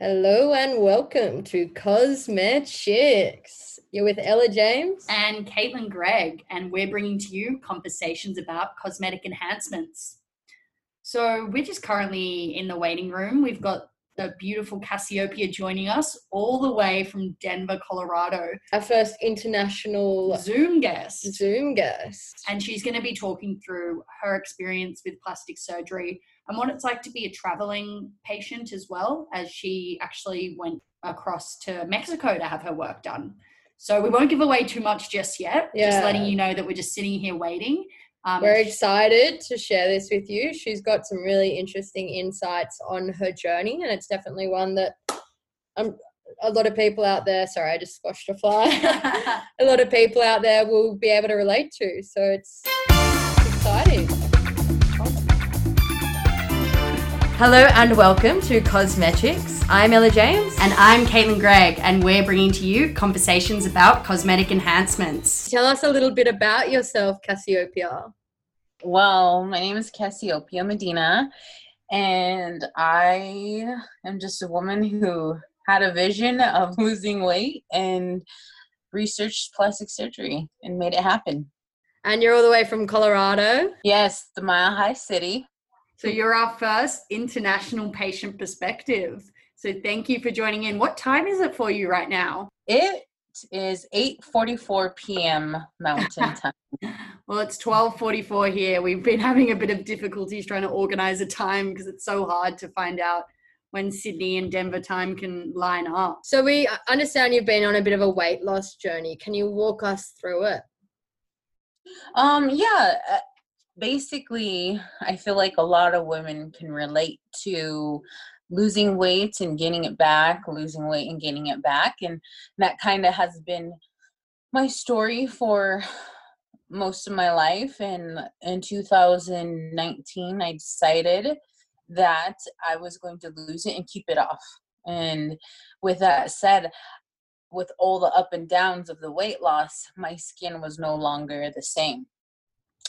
Hello and welcome to Cosmetics. You're with Ella James and Caitlin Gregg, and we're bringing to you conversations about cosmetic enhancements. So, we're just currently in the waiting room. We've got the beautiful Cassiopeia joining us all the way from Denver, Colorado. Our first international Zoom guest. Zoom guest. And she's going to be talking through her experience with plastic surgery and what it's like to be a traveling patient as well, as she actually went across to Mexico to have her work done. So we won't give away too much just yet. Yeah. Just letting you know that we're just sitting here waiting. Um, We're excited to share this with you. She's got some really interesting insights on her journey, and it's definitely one that um, a lot of people out there. Sorry, I just squashed a fly. a lot of people out there will be able to relate to. So it's Hello and welcome to Cosmetics. I'm Ella James. And I'm Caitlin Gregg, and we're bringing to you conversations about cosmetic enhancements. Tell us a little bit about yourself, Cassiopeia. Well, my name is Cassiopeia Medina, and I am just a woman who had a vision of losing weight and researched plastic surgery and made it happen. And you're all the way from Colorado? Yes, the Mile High City. So you're our first international patient perspective. So thank you for joining in. What time is it for you right now? It is 8:44 p.m. Mountain Time. well, it's 12:44 here. We've been having a bit of difficulties trying to organize a time because it's so hard to find out when Sydney and Denver time can line up. So we understand you've been on a bit of a weight loss journey. Can you walk us through it? Um yeah, uh, basically, I feel like a lot of women can relate to losing weight and gaining it back, losing weight and gaining it back. And that kind of has been my story for most of my life. And in 2019, I decided that I was going to lose it and keep it off. And with that said, with all the up and downs of the weight loss, my skin was no longer the same.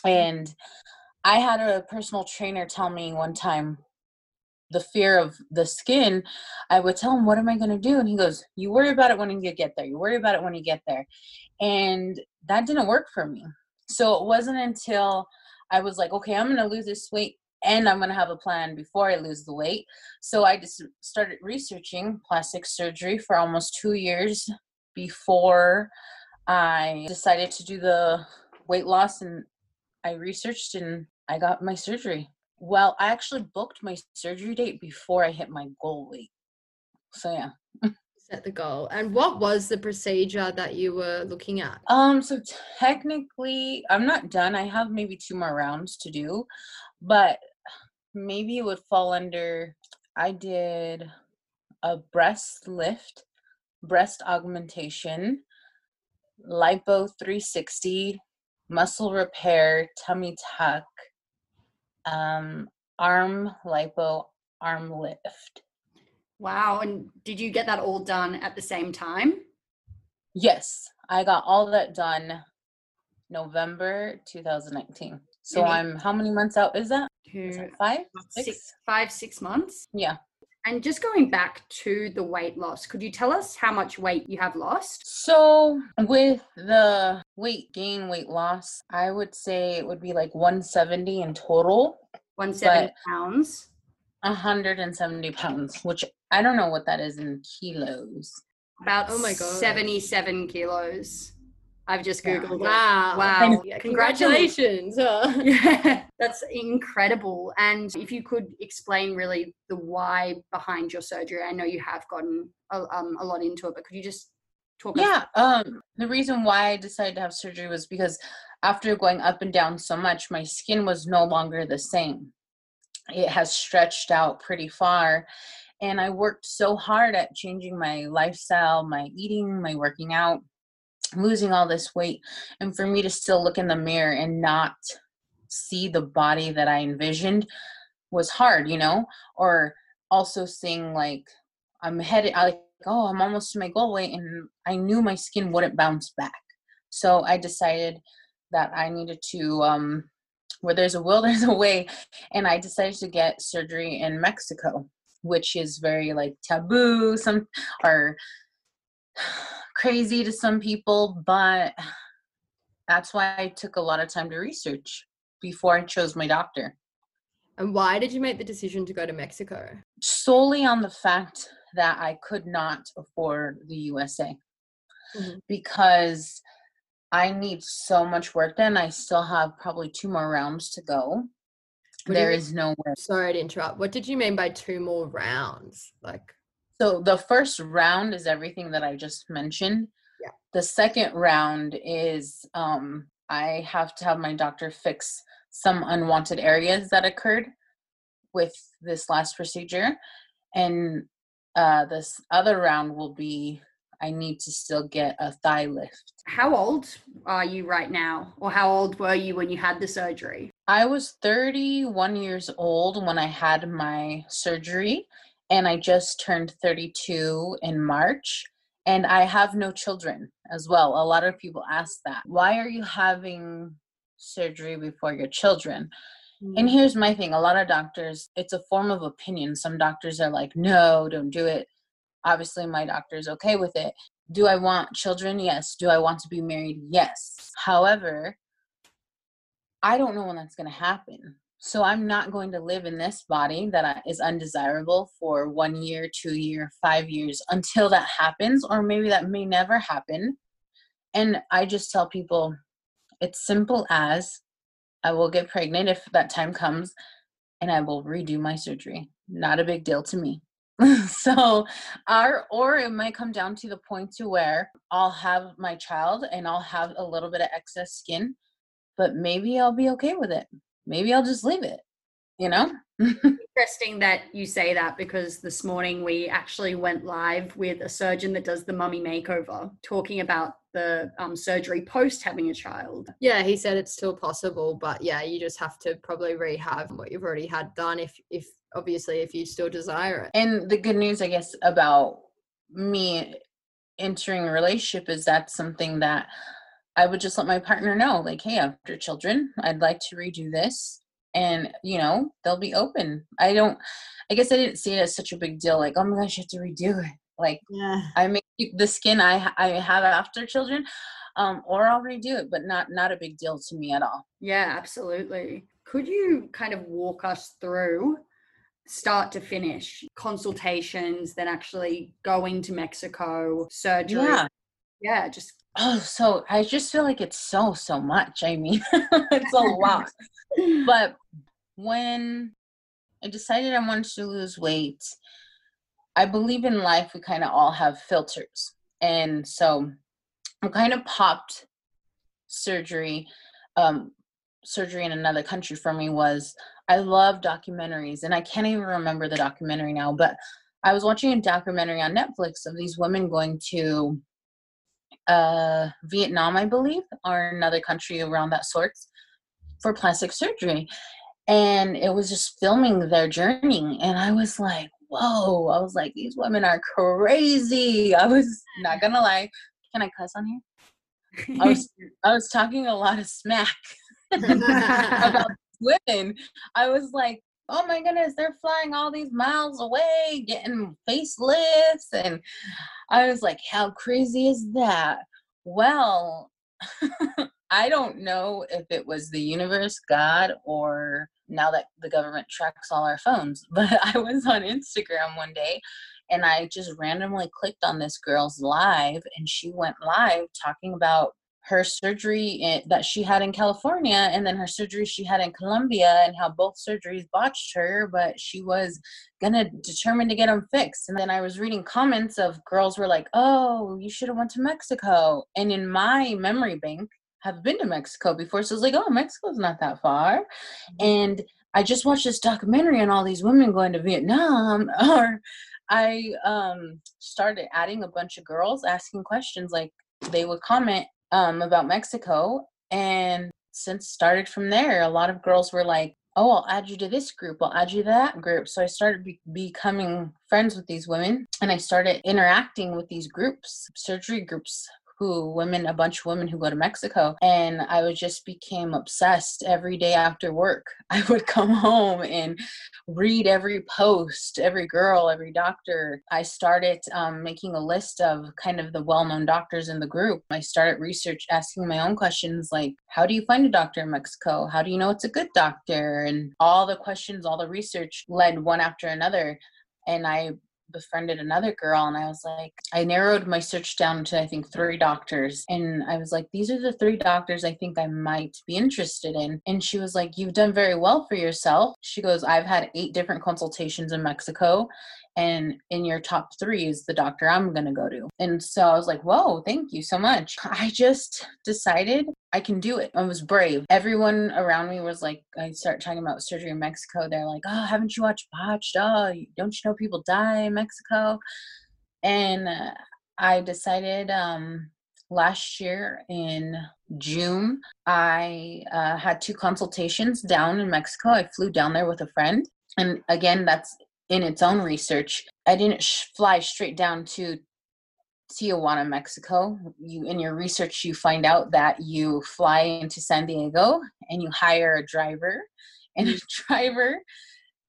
And I had a personal trainer tell me one time the fear of the skin, I would tell him, What am I going to do? And he goes, You worry about it when you get there. You worry about it when you get there. And that didn't work for me. So it wasn't until I was like, Okay, I'm going to lose this weight and I'm going to have a plan before I lose the weight. So I just started researching plastic surgery for almost two years before I decided to do the weight loss and I researched and I got my surgery. Well, I actually booked my surgery date before I hit my goal weight. So yeah. Set the goal. And what was the procedure that you were looking at? Um, so technically I'm not done. I have maybe two more rounds to do, but maybe it would fall under I did a breast lift, breast augmentation, lipo 360, muscle repair, tummy tuck, um, arm lipo, arm lift. Wow. And did you get that all done at the same time? Yes, I got all that done November 2019. So I'm how many months out is that? Two, is that five, six? six, five, six months. Yeah. And just going back to the weight loss, could you tell us how much weight you have lost? So, with the weight gain, weight loss, I would say it would be like 170 in total. 170 pounds? 170 pounds, which I don't know what that is in kilos. About oh my god, 77 kilos. I've just googled it. Wow! Wow! Yeah, congratulations! yeah, that's incredible. And if you could explain really the why behind your surgery, I know you have gotten a, um, a lot into it, but could you just talk? Yeah. Um, the reason why I decided to have surgery was because after going up and down so much, my skin was no longer the same. It has stretched out pretty far. And I worked so hard at changing my lifestyle, my eating, my working out losing all this weight and for me to still look in the mirror and not see the body that I envisioned was hard, you know, or also seeing like I'm headed I like oh I'm almost to my goal weight and I knew my skin wouldn't bounce back. So I decided that I needed to um where there's a will there's a way and I decided to get surgery in Mexico. which is very like taboo some are crazy to some people but that's why i took a lot of time to research before i chose my doctor and why did you make the decision to go to mexico solely on the fact that i could not afford the usa mm-hmm. because i need so much work done i still have probably two more rounds to go what there is no way. Sorry to interrupt. What did you mean by two more rounds? Like, so the first round is everything that I just mentioned. Yeah. The second round is um, I have to have my doctor fix some unwanted areas that occurred with this last procedure, and uh, this other round will be I need to still get a thigh lift. How old are you right now? Or how old were you when you had the surgery? I was 31 years old when I had my surgery, and I just turned 32 in March. And I have no children as well. A lot of people ask that. Why are you having surgery before your children? And mm. here's my thing a lot of doctors, it's a form of opinion. Some doctors are like, no, don't do it obviously my doctor is okay with it do i want children yes do i want to be married yes however i don't know when that's going to happen so i'm not going to live in this body that is undesirable for one year two year five years until that happens or maybe that may never happen. And i just tell people it's simple as i will get pregnant if that time comes and i will redo my surgery. Not a big deal to me. So our or it might come down to the point to where i'll have my child and i'll have a little bit of excess skin but maybe i'll be okay with it maybe i'll just leave it you know? interesting that you say that because this morning we actually went live with a surgeon that does the mummy makeover talking about the um, surgery post having a child. Yeah he said it's still possible but yeah you just have to probably rehab what you've already had done if if obviously if you still desire it. And the good news i guess about me entering a relationship is that something that i would just let my partner know like hey after children i'd like to redo this and you know they'll be open. I don't i guess i didn't see it as such a big deal like oh my gosh you have to redo it. Like yeah. i make the skin i i have after children um or i'll redo it but not not a big deal to me at all. Yeah absolutely. Could you kind of walk us through start to finish consultations then actually going to mexico surgery? Yeah, yeah just oh so i just feel like it's so so much i mean it's a lot. But when i decided i wanted to lose weight i believe in life we kind of all have filters. And so i kind of popped surgery um surgery in another country for me was I love documentaries, and I can't even remember the documentary now, but I was watching a documentary on Netflix of these women going to uh, Vietnam, I believe, or another country around that sort for plastic surgery. And it was just filming their journey. And I was like, whoa, I was like, these women are crazy. I was not gonna lie. Can I cuss on here? I was I was talking a lot of smack about women. I was like, oh my goodness, they're flying all these miles away, getting facelifts. And I was like, how crazy is that? Well, I don't know if it was the universe, God, or now that the government tracks all our phones, but I was on Instagram one day and I just randomly clicked on this girl's live and she went live talking about her surgery in, that she had in California and then her surgery she had in Colombia and how both surgeries botched her, but she was gonna determine to get them fixed. And then I was reading comments of girls were like, "Oh, you should have went to Mexico." And in my memory bank, have been to Mexico before, so I was like, "Oh, Mexico's not that far," mm-hmm. and I just watched this documentary on all these women going to Vietnam or I um, started adding a bunch of girls asking questions like they would comment um, about Mexico. And since started from there, a lot of girls were like, oh, I'll add you to this group, I'll add you to that group. So I started be- becoming friends with these women and I started interacting with these groups, surgery groups who women a bunch of women who go to mexico and i would just became obsessed every day after work. I would come home and read every post every girl every doctor. I started um, making a list of kind of the well-known doctors in the group. I started research asking my own questions like how do you find a doctor in mexico? How do you know it's a good doctor? And all the questions all the research led one after another and I befriended another girl and I was like, I narrowed my search down to I think three doctors. And I was like, these are the three doctors I think I might be interested in. And she was like, You've done very well for yourself. She goes, I've had eight different consultations in Mexico and in your top three is the doctor I'm going to go to. And so I was like, whoa, thank you so much. I just decided I can do it. I was brave. Everyone around me was like, I start talking about surgery in Mexico. They're like, oh, haven't you watched Botched? Oh, don't you know people die in Mexico? And uh, I decided um, last year in June, I uh, had two consultations down in Mexico. I flew down there with a friend. And again, that's in its own research. I didn't sh- fly straight down to Tijuana, Mexico. You in your research you find out that you fly into San Diego and you hire a driver and a driver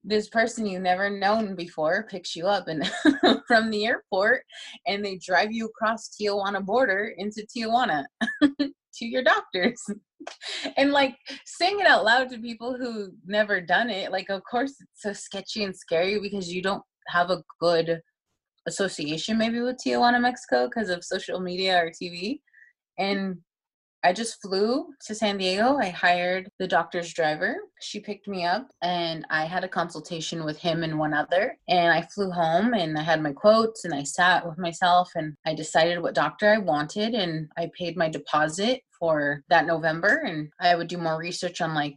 this person you've never known before picks you up and from the airport and they drive you across Tijuana border into Tijuana to your doctors. and like saying it out loud to people who never done it, like of course it's so sketchy and scary because you don't have a good association maybe with Tijuana, Mexico because of social media or TV. And I just flew to San Diego. I hired the doctor's driver. She picked me up and I had a consultation with him and one other. And I flew home and I had my quotes and I sat with myself and I decided what doctor I wanted and I paid my deposit for that November and I would do more research on like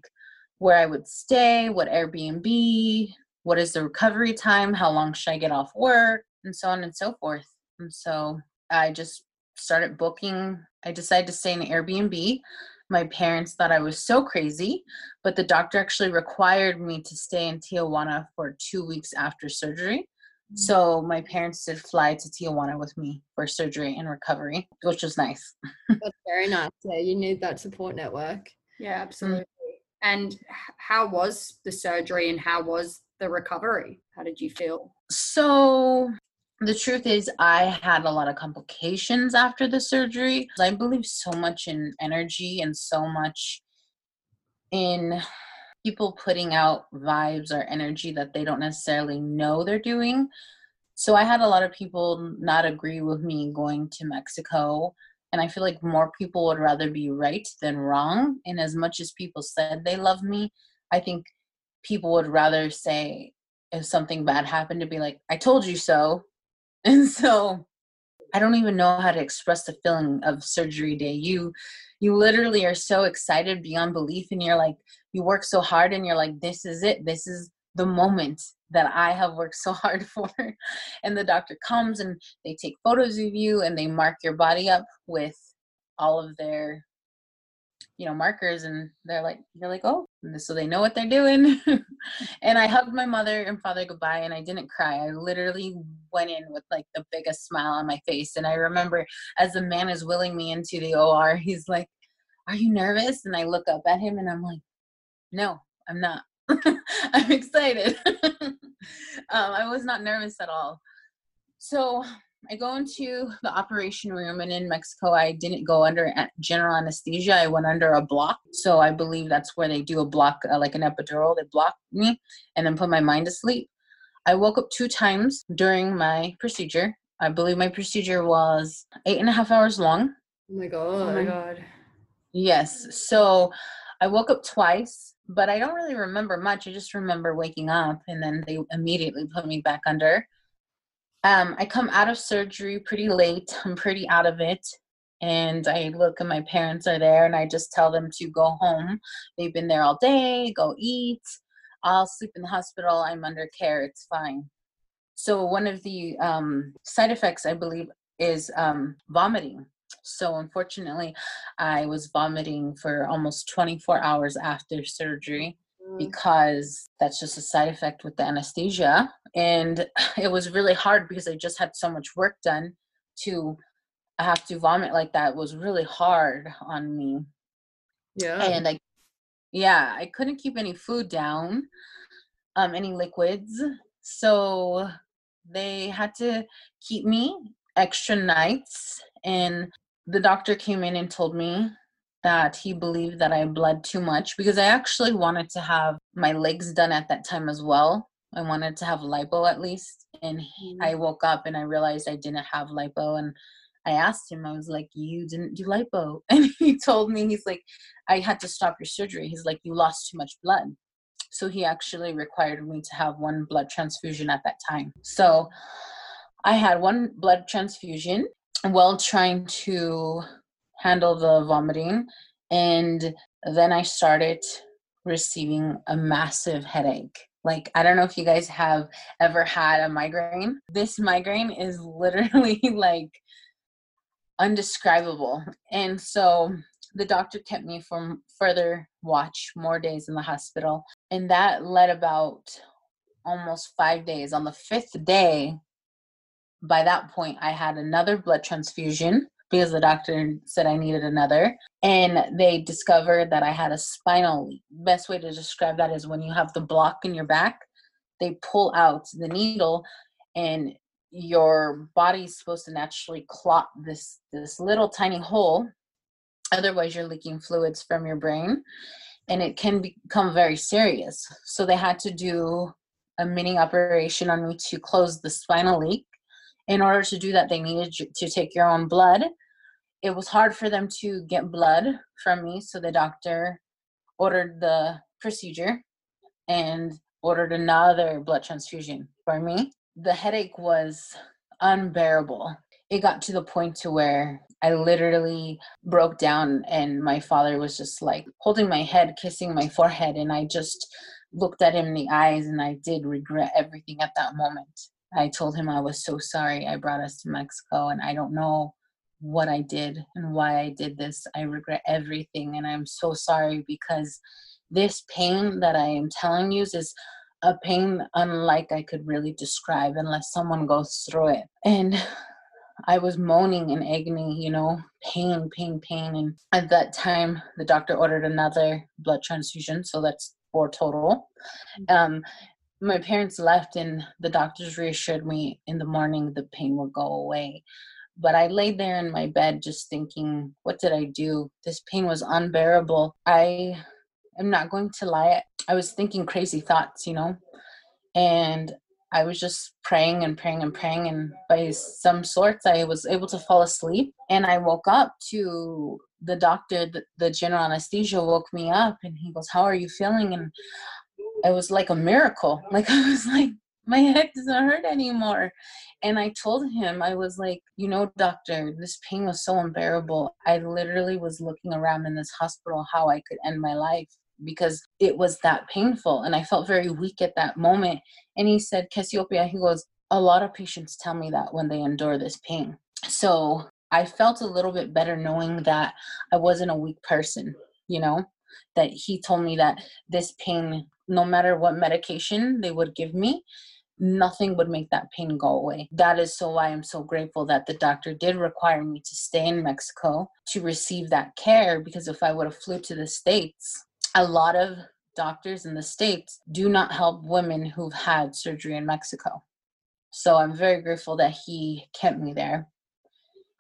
where I would stay, what Airbnb, what is the recovery time, how long should I get off work, and so on and so forth. And so I just started booking. I decided to stay in Airbnb. My parents thought I was so crazy, but the doctor actually required me to stay in Tijuana for two weeks after surgery. Mm-hmm. So my parents did fly to Tijuana with me for surgery and recovery, which was nice. That's very nice. Yeah, you need that support network. Yeah, absolutely. Mm-hmm. And how was the surgery and how was the recovery? How did you feel? So the truth is i had a lot of complications after the surgery. I believe so much in energy and so much in people putting out vibes or energy that they don't necessarily know they're doing. So i had a lot of people not agree with me going to mexico and i feel like more people would rather be right than wrong. And as much as people said they love me i think people would rather say if something bad happened to be like i told you so and so i don't even know how to express the feeling of surgery day. You you literally are so excited beyond belief and you're like you work so hard and you're like this is it. This is the moment that i have worked so hard for. And the doctor comes and they take photos of you and they mark your body up with all of their you know markers and they're like you're like oh so they know what they're doing. And i hugged my mother and father goodbye and i didn't cry. I literally went in with like the biggest smile on my face and i remember as the man is wheeling me into the or he's like are you nervous? And i look up at him and i'm like no i'm not. I'm excited. Um, i was not nervous at all. So I go into the operation room, and in Mexico, I didn't go under general anesthesia. I went under a block. So I believe that's where they do a block, uh, like an epidural. They block me and then put my mind to sleep. I woke up two times during my procedure. I believe my procedure was eight and a half hours long. Oh my God. Oh my God. Yes. So I woke up twice, but I don't really remember much. I just remember waking up and then they immediately put me back under. Um, I come out of surgery pretty late. I'm pretty out of it. And I look and my parents are there and I just tell them to go home. They've been there all day, go eat. I'll sleep in the hospital. I'm under care. It's fine. So, one of the um, side effects, I believe, is um, vomiting. So, unfortunately, I was vomiting for almost 24 hours after surgery. Mm. because that's just a side effect with the anesthesia. And it was really hard because I just had so much work done to I have to vomit like that was really hard on me. Yeah. And I yeah, I couldn't keep any food down, um, any liquids. So they had to keep me extra nights and the doctor came in and told me that he believed that I bled too much because I actually wanted to have my legs done at that time as well. I wanted to have lipo at least. And he, I woke up and I realized I didn't have lipo. And I asked him, I was like, You didn't do lipo. And he told me, He's like, I had to stop your surgery. He's like, You lost too much blood. So he actually required me to have one blood transfusion at that time. So I had one blood transfusion while trying to handle the vomiting. And then I started receiving a massive headache. Like, I don't know if you guys have ever had a migraine. This migraine is literally like undescribable. And so the doctor kept me from further watch, more days in the hospital. And that led about almost five days. On the fifth day, by that point, I had another blood transfusion because the doctor said I needed another. And they discovered that I had a spinal leak. Best way to describe that is when you have the block in your back, they pull out the needle and your body's supposed to naturally clot this this little tiny hole otherwise you're leaking fluids from your brain and it can become very serious so they had to do a mini operation on me to close the spinal leak in order to do that they needed to take your own blood it was hard for them to get blood from me so the doctor ordered the procedure and ordered another blood transfusion for me. The headache was unbearable. It got to the point to where i literally broke down and my father was just like holding my head kissing my forehead and i just looked at him in the eyes and i did regret everything at that moment. I told him I was so sorry I brought us to Mexico and I don't know what I did and why I did this. I regret everything and I'm so sorry because this pain that I am telling you is a pain unlike I could really describe unless someone goes through it. And I was moaning in agony, you know, pain, pain, pain. And at that time, the doctor ordered another blood transfusion, so that's four total. Mm. Um, my parents left and the doctors reassured me in the morning the pain will go away but i laid there in my bed just thinking what did i do? This pain was unbearable. I am not going to lie. I was thinking crazy thoughts you know and i was just praying and praying and praying and by some sorts i was able to fall asleep and i woke up to the doctor the, the general anesthesia woke me up and he goes how are you feeling? And it was like a miracle. Like I was like, my head doesn't hurt anymore. And I told him, I was like, you know, doctor, this pain was so unbearable. I literally was looking around in this hospital how I could end my life because it was that painful. And I felt very weak at that moment. And he said, Cassiopeia, he goes, a lot of patients tell me that when they endure this pain. So I felt a little bit better knowing that I wasn't a weak person, you know, that he told me that this pain no matter what medication they would give me, nothing would make that pain go away. That is so why I'm so grateful that the doctor did require me to stay in Mexico to receive that care because if I would have flew to the States, a lot of doctors in the States do not help women who've had surgery in Mexico. So I'm very grateful that he kept me there.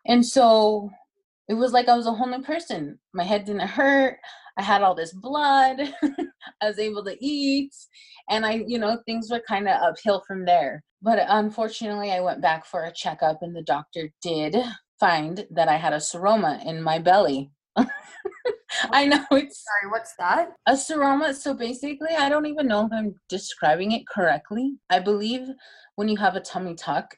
And so it was like I was a whole new person. My head didn't hurt. I had all this blood. I was able to eat. And I, you know, things were kind of uphill from there. But unfortunately, I went back for a checkup, and the doctor did find that I had a seroma in my belly. I know it's sorry, what's that? A seroma. So basically, I don't even know if I'm describing it correctly. I believe when you have a tummy tuck,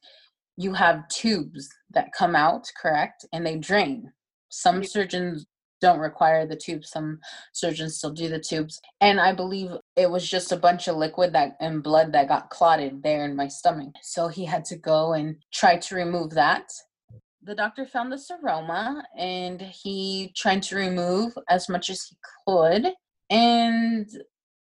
you have tubes that come out, correct? And they drain. Some surgeons don't require the tubes. Some surgeons still do the tubes. And I believe it was just a bunch of liquid that and blood that got clotted there in my stomach. So he had to go and try to remove that. The doctor found the seroma and he tried to remove as much as he could. And,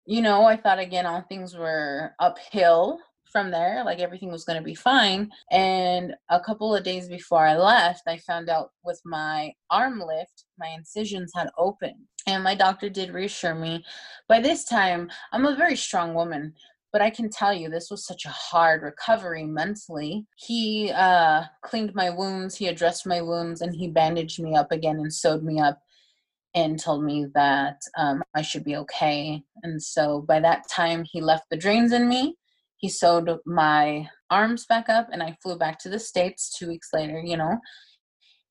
you know, I thought again all things were uphill from there like everything was going to be fine. And a couple of days before i left i found out with my arm lift my incisions had opened. And my doctor did reassure me by this time i'm a very strong woman but i can tell you this was such a hard recovery mentally. He uh cleaned my wounds he addressed my wounds and he bandaged me up again and sewed me up and told me that um, I should be okay. And so by that time, he left the drains in me he sewed my arms back up and I flew back to the States two weeks later, you know.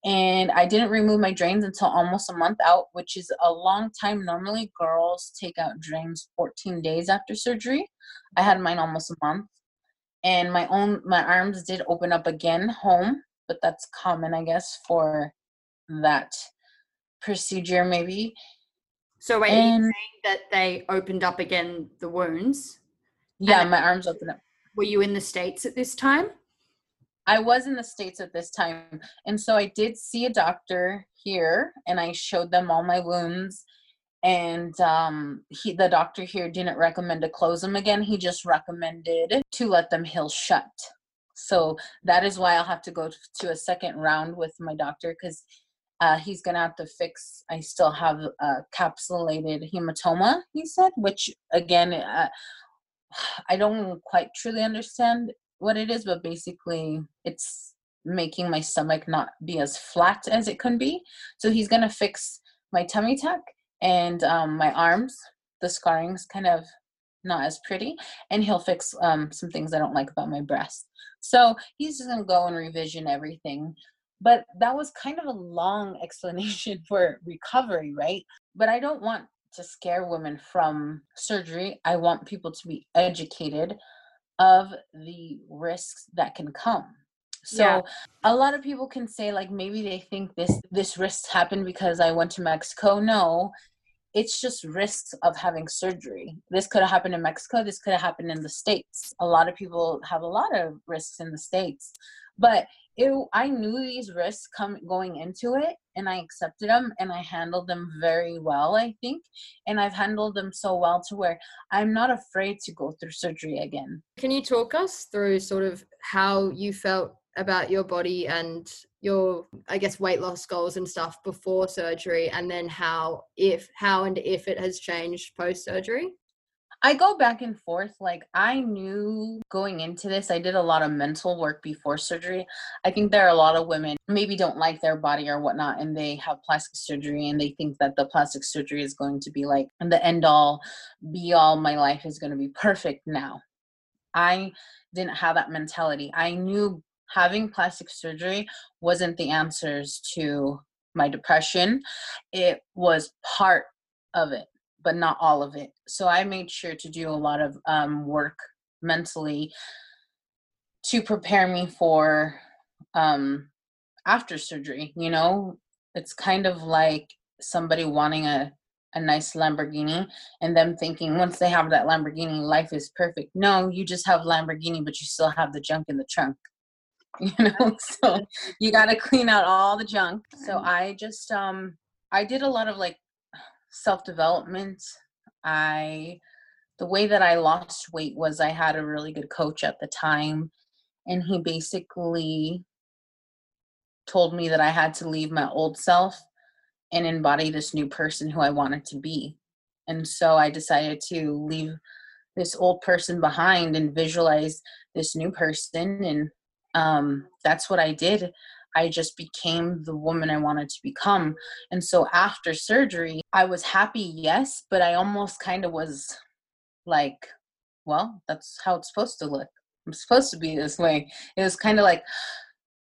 And I didn't remove my drains until almost a month out, which is a long time. Normally, girls take out drains 14 days after surgery. I had mine almost a month. And my own my arms did open up again home, but that's common, I guess, for that procedure, maybe. So wait, and, saying that they opened up again the wounds? Yeah, and my arms open up. Were you in the States at this time? I was in the States at this time. And so I did see a doctor here and I showed them all my wounds. And um, he, the doctor here didn't recommend to close them again. He just recommended to let them heal shut. So that is why I'll have to go to a second round with my doctor because uh, he's gonna have to fix. I still have a capsulated hematoma. He said, which again, uh, I don't quite truly understand what it is, but basically it's making my stomach not be as flat as it can be. So he's gonna fix my tummy tuck and um, my arms. The scarring's kind of not as pretty, and he'll fix um, some things I don't like about my breast. So he's just gonna go and revision everything. But that was kind of a long explanation for recovery, right? But I don't want to scare women from surgery. I want people to be educated of the risks that can come. So yeah. a lot of people can say like maybe they think this this risk happened because I went to Mexico. No, it's just risks of having surgery. This could have happened in Mexico. This could have happened in the States. A lot of people have a lot of risks in the States. But it, I knew these risks come going into it and I accepted them and I handled them very well, I think. And I've handled them so well to where I'm not afraid to go through surgery again. Can you talk us through sort of how you felt about your body and your i guess weight loss goals and stuff before surgery and then how if how and if it has changed post surgery I go back and forth. Like, I knew going into this, I did a lot of mental work before surgery. I think there are a lot of women maybe don't like their body or whatnot, and they have plastic surgery and they think that the plastic surgery is going to be like the end all, be all, my life is going to be perfect now. I didn't have that mentality. I knew having plastic surgery wasn't the answers to my depression, it was part of it but not all of it. So I made sure to do a lot of um, work mentally to prepare me for um, after surgery. You know, it's kind of like somebody wanting a a nice Lamborghini and them thinking once they have that Lamborghini, life is perfect. No, you just have Lamborghini, but you still have the junk in the trunk. You know, so you got to clean out all the junk. So I just um I did a lot of like self development. I the way that I lost weight was I had a really good coach at the time and he basically told me that I had to leave my old self and embody this new person who I wanted to be. And so I decided to leave this old person behind and visualize this new person and um, that's what I did. I just became the woman I wanted to become. And so after surgery, I was happy, yes, but I almost kind of was like, well, that's how it's supposed to look. I'm supposed to be this way. It was kind of like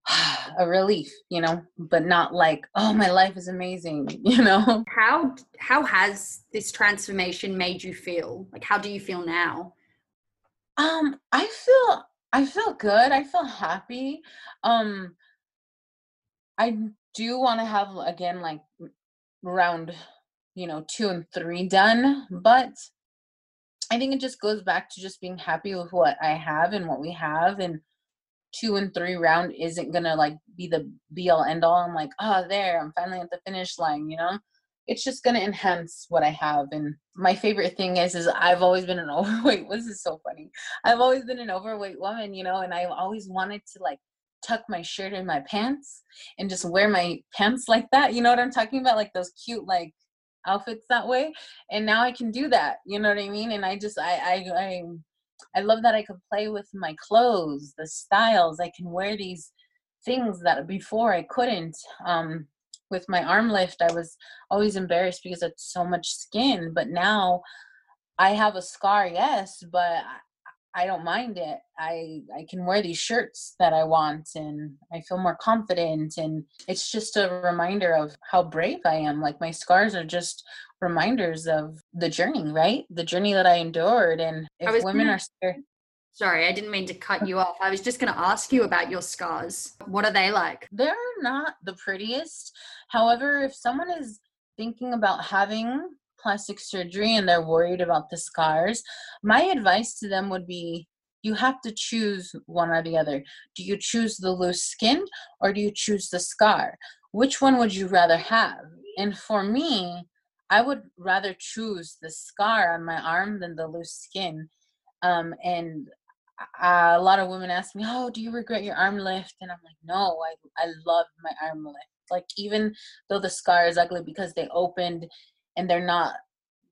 a relief, you know, but not like, oh, my life is amazing, you know. How how has this transformation made you feel? Like how do you feel now? Um, I feel I feel good. I feel happy. Um I do want to have again like round, you know, two and three done, but I think it just goes back to just being happy with what I have and what we have and two and three round isn't gonna like be the be all end all. I'm like, oh there, I'm finally at the finish line, you know? it's just to enhance what I have. And my favorite thing is, is I've always been an overweight. This is so funny. I've always been an overweight woman, you know, and I've always wanted to like tuck my shirt in my pants and just wear my pants like that. You know what I'm talking about? Like those cute, like outfits that way. And now I can do that. You know what I mean? And I just, I, I, I, I love that I can play with my clothes, the styles. I can wear these things that before I couldn't. Um, with my arm lift, I was always embarrassed because it's so much skin. But now I have a scar, yes, but I don't mind it. I I can wear these shirts that I want and I feel more confident and it's just a reminder of how brave I am. Like my scars are just reminders of the journey, right? The journey that I endured and if women gonna, are scared Sorry, I didn't mean to cut you off. I was just going to ask you about your scars. What are they like? They're not the prettiest. However, if someone is thinking about having plastic surgery and they're worried about the scars, my advice to them would be you have to choose one or the other. Do you choose the loose skin or do you choose the scar? Which one would you rather have? And for me, I would rather choose the scar on my arm than the loose skin. Um, and a lot of women ask me, "Oh, do you regret your arm lift?" And I'm like, "No, I I love my arm lift. Like even though the scar is ugly because they opened and they're not,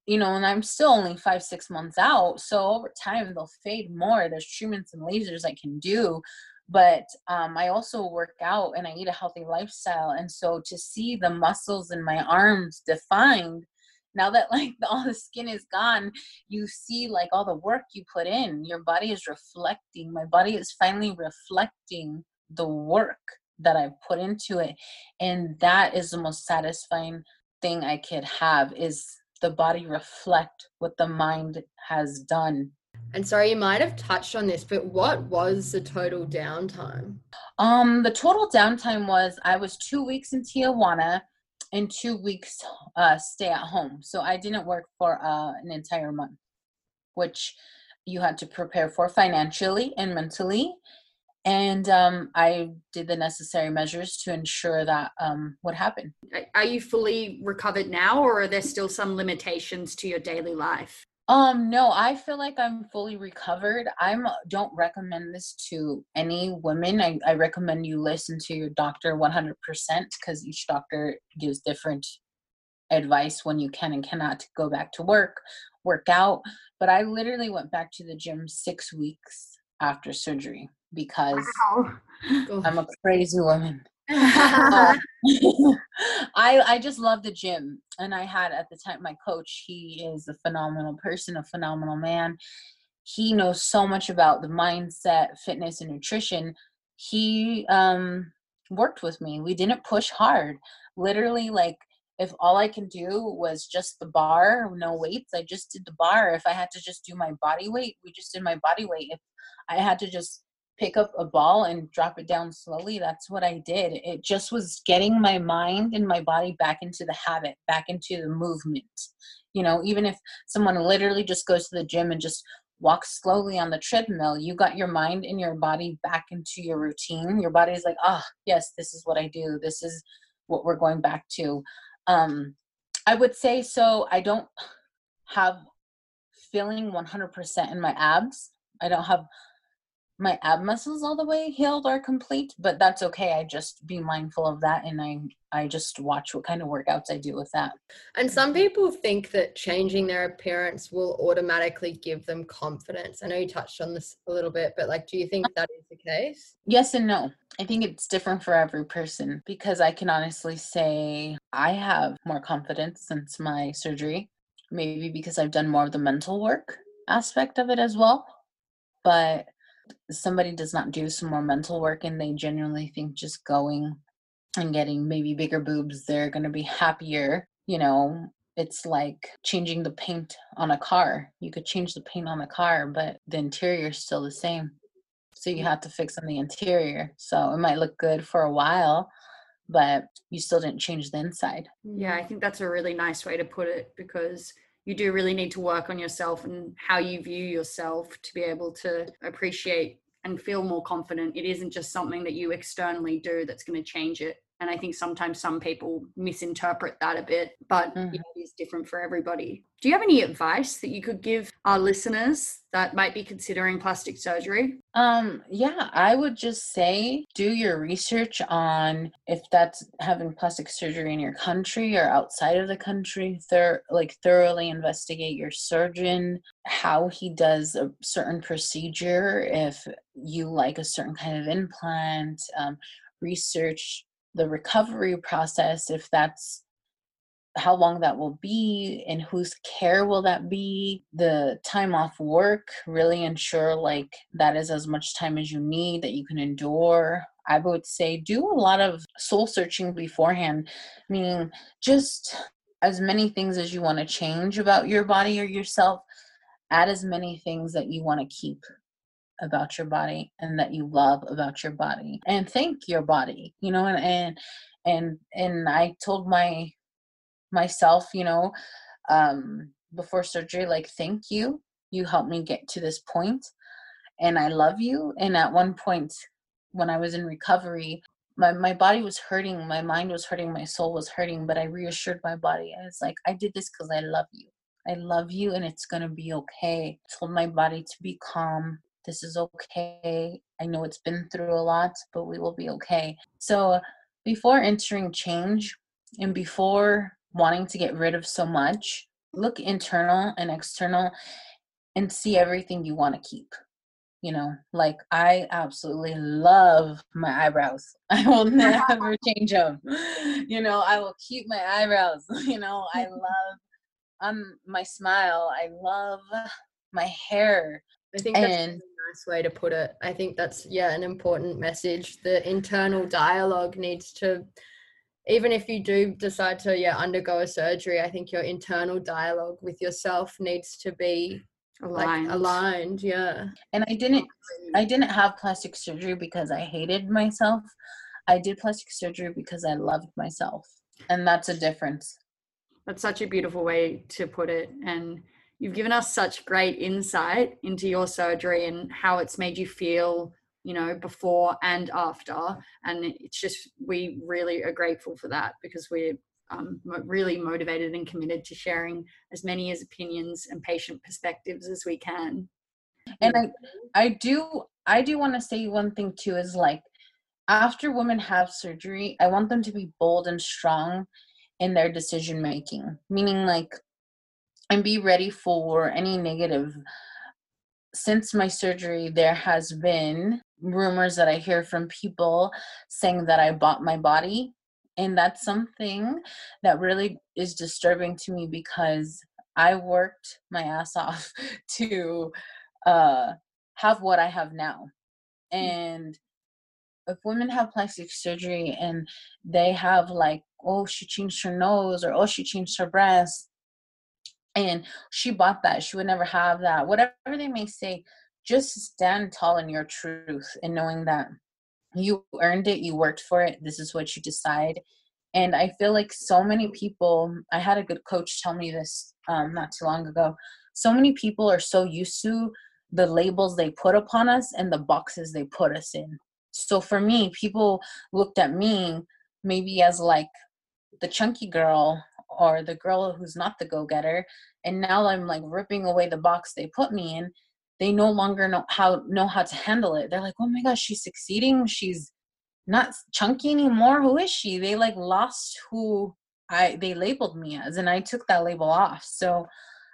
you know, and I'm still only five six months out, so over time they'll fade more. There's treatments and lasers I can do." But um, I also work out and I eat a healthy lifestyle. And so to see the muscles in my arms defined now that like all the skin is gone you see like all the work you put in your body is reflecting my body is finally reflecting the work that i've put into it and that is the most satisfying thing i could have is the body reflect what the mind has done and sorry, you might have touched on this, but what was the total downtime? Um, the total downtime was I was two weeks in Tijuana and two weeks uh, stay at home. So I didn't work for uh, an entire month, which you had to prepare for financially and mentally. And um, I did the necessary measures to ensure that um, would happen. Are you fully recovered now, or are there still some limitations to your daily life? Um, no, I feel like I'm fully recovered. I'm don't recommend this to any women. I, I recommend you listen to your doctor 100% because each doctor gives different advice when you can and cannot go back to work, work out. But I literally went back to the gym six weeks after surgery because wow. I'm a crazy woman. I I just love the gym, and I had at the time my coach. He is a phenomenal person, a phenomenal man. He knows so much about the mindset, fitness, and nutrition. He um, worked with me. We didn't push hard. Literally, like if all I can do was just the bar, no weights, I just did the bar. If I had to just do my body weight, we just did my body weight. If I had to just pick up a ball and drop it down slowly that's what i did. It just was getting my mind and my body back into the habit back into the movement. You know even if someone literally just goes to the gym and just walks slowly on the treadmill you got your mind and your body back into your routine. Your body's like ah oh, yes this is what i do. This is what we're going back to. Um i would say so i don't have feeling 100% in my abs. I don't have my ab muscles all the way healed or complete, but that's okay. I just be mindful of that and I I just watch what kind of workouts I do with that. And some people think that changing their appearance will automatically give them confidence. I know you touched on this a little bit, but like do you think that is the case? Yes and no. I think it's different for every person because I can honestly say I have more confidence since my surgery. Maybe because I've done more of the mental work aspect of it as well. But somebody does not do some more mental work and they genuinely think just going and getting maybe bigger boobs, they're going to be happier. You know, it's like changing the paint on a car. You could change the paint on the car, but the interior is still the same. So you have to fix on the interior. So it might look good for a while, but you still didn't change the inside. Yeah, I think that's a really nice way to put it because you do really need to work on yourself and how you view yourself to be able to appreciate and feel more confident. It isn't just something that you externally do that's going to change it. And I think sometimes some people misinterpret that a bit, but Mhm. it is different for everybody. Do you have any advice that you could give our listeners that might be considering plastic surgery? Um, yeah, I would just say do your research on if that's having plastic surgery in your country or outside of the country. Thor- like thoroughly investigate your surgeon, how he does a certain procedure, if you like a certain kind of implant, um, research the recovery process, if that's how long that will be and whose care will that be? The time off work really ensure like that is as much time as you need that you can endure. I would say do a lot of soul searching beforehand meaning just as many things as you want to change about your body or yourself add as many things that you want to keep about your body and that you love about your body and thank your body you know and and and, and i told my myself you know um before surgery like thank you. You helped me get to this point and i love you. And at one point when i was in recovery my, my body was hurting my mind was hurting my soul was hurting but i reassured my body i was like i did this because i love you. I love you and it's going to be okay. I told my body to be calm this is okay i know it's been through a lot but we will be okay so before entering change and before wanting to get rid of so much, look internal and external and see everything you want to keep. You know, like I absolutely love my eyebrows. I will never change them. You know, I will keep my eyebrows. You know, I love um my smile. I love my hair. I think that's And- a nice way to put it. I think that's yeah an important message. The internal dialogue needs to, even if you do decide to yeah undergo a surgery, I think your internal dialogue with yourself needs to be Aligned. like aligned. Yeah. And I didn't I didn't have plastic surgery because I hated myself. I did plastic surgery because I loved myself. And that's a difference. That's such a beautiful way to put it. And you've given us such great insight into your surgery and how it's made you feel, you know, before and after. And it's just, we really are grateful for that because we're um, really motivated and committed to sharing as many as opinions and patient perspectives as we can. And I I do I do want to say one thing too is like after women have surgery, I want them to be bold and strong in their decision making. Meaning like and be ready for any negative since my surgery there has been rumors that I hear from people saying that I bought my body and that's something that really is disturbing to me because I worked my ass off to uh have what I have now. And if women have plastic surgery and they have like, oh, she changed her nose or oh, she changed her breast and she bought that, she would never have that, whatever they may say, just stand tall in your truth and knowing that you earned it, you worked for it, this is what you decide. And I feel like so many people, I had a good coach tell me this um, not too long ago. So many people are so used to the labels they put upon us and the boxes they put us in. So for me, people looked at me maybe as like the chunky girl or the girl who's not the go-getter and now I'm like ripping away the box they put me in. They no longer know how know how to handle it. They're like, "Oh my gosh, she's succeeding. She's not chunky anymore. Who is she?" They like lost who I they labeled me as and I took that label off. So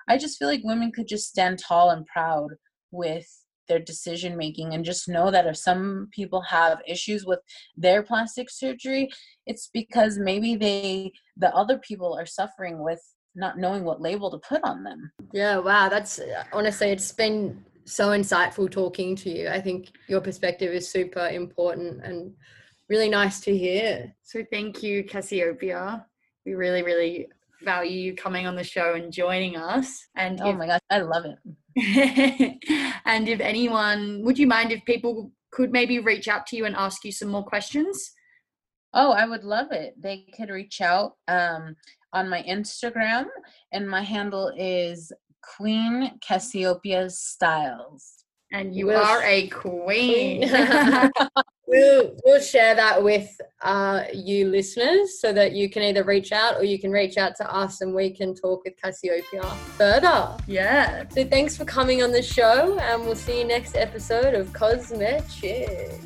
I just feel like women could just stand tall and proud with their decision making and just know that if some people have issues with their plastic surgery it's because maybe they the other people are suffering with not knowing what label to put on them Yeah, wow. That's honestly, it's been so insightful talking to you. I think your perspective is super important and really nice to hear. So thank you, Cassiopeia. We really, really value you coming on the show and joining us. And oh if, my gosh i love it and if anyone, would you mind if people could maybe reach out to you and ask you some more questions? oh i would love it they could reach out um, on my instagram and my handle is queen cassiopeia styles And you Will are a queen. We'll we'll share that with uh, you listeners so that you can either reach out or you can reach out to us and we can talk with Cassiopeia further. Yeah. So thanks for coming on the show and we'll see you next episode of Cosmetic.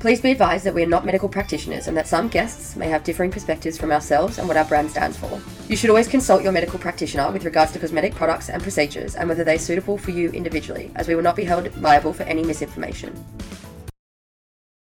Please be advised that we are not medical practitioners and that some guests may have differing perspectives from ourselves and what our brand stands for. You should always consult your medical practitioner with regards to cosmetic products and procedures and whether they are suitable for you individually, as we will not be held liable for any misinformation.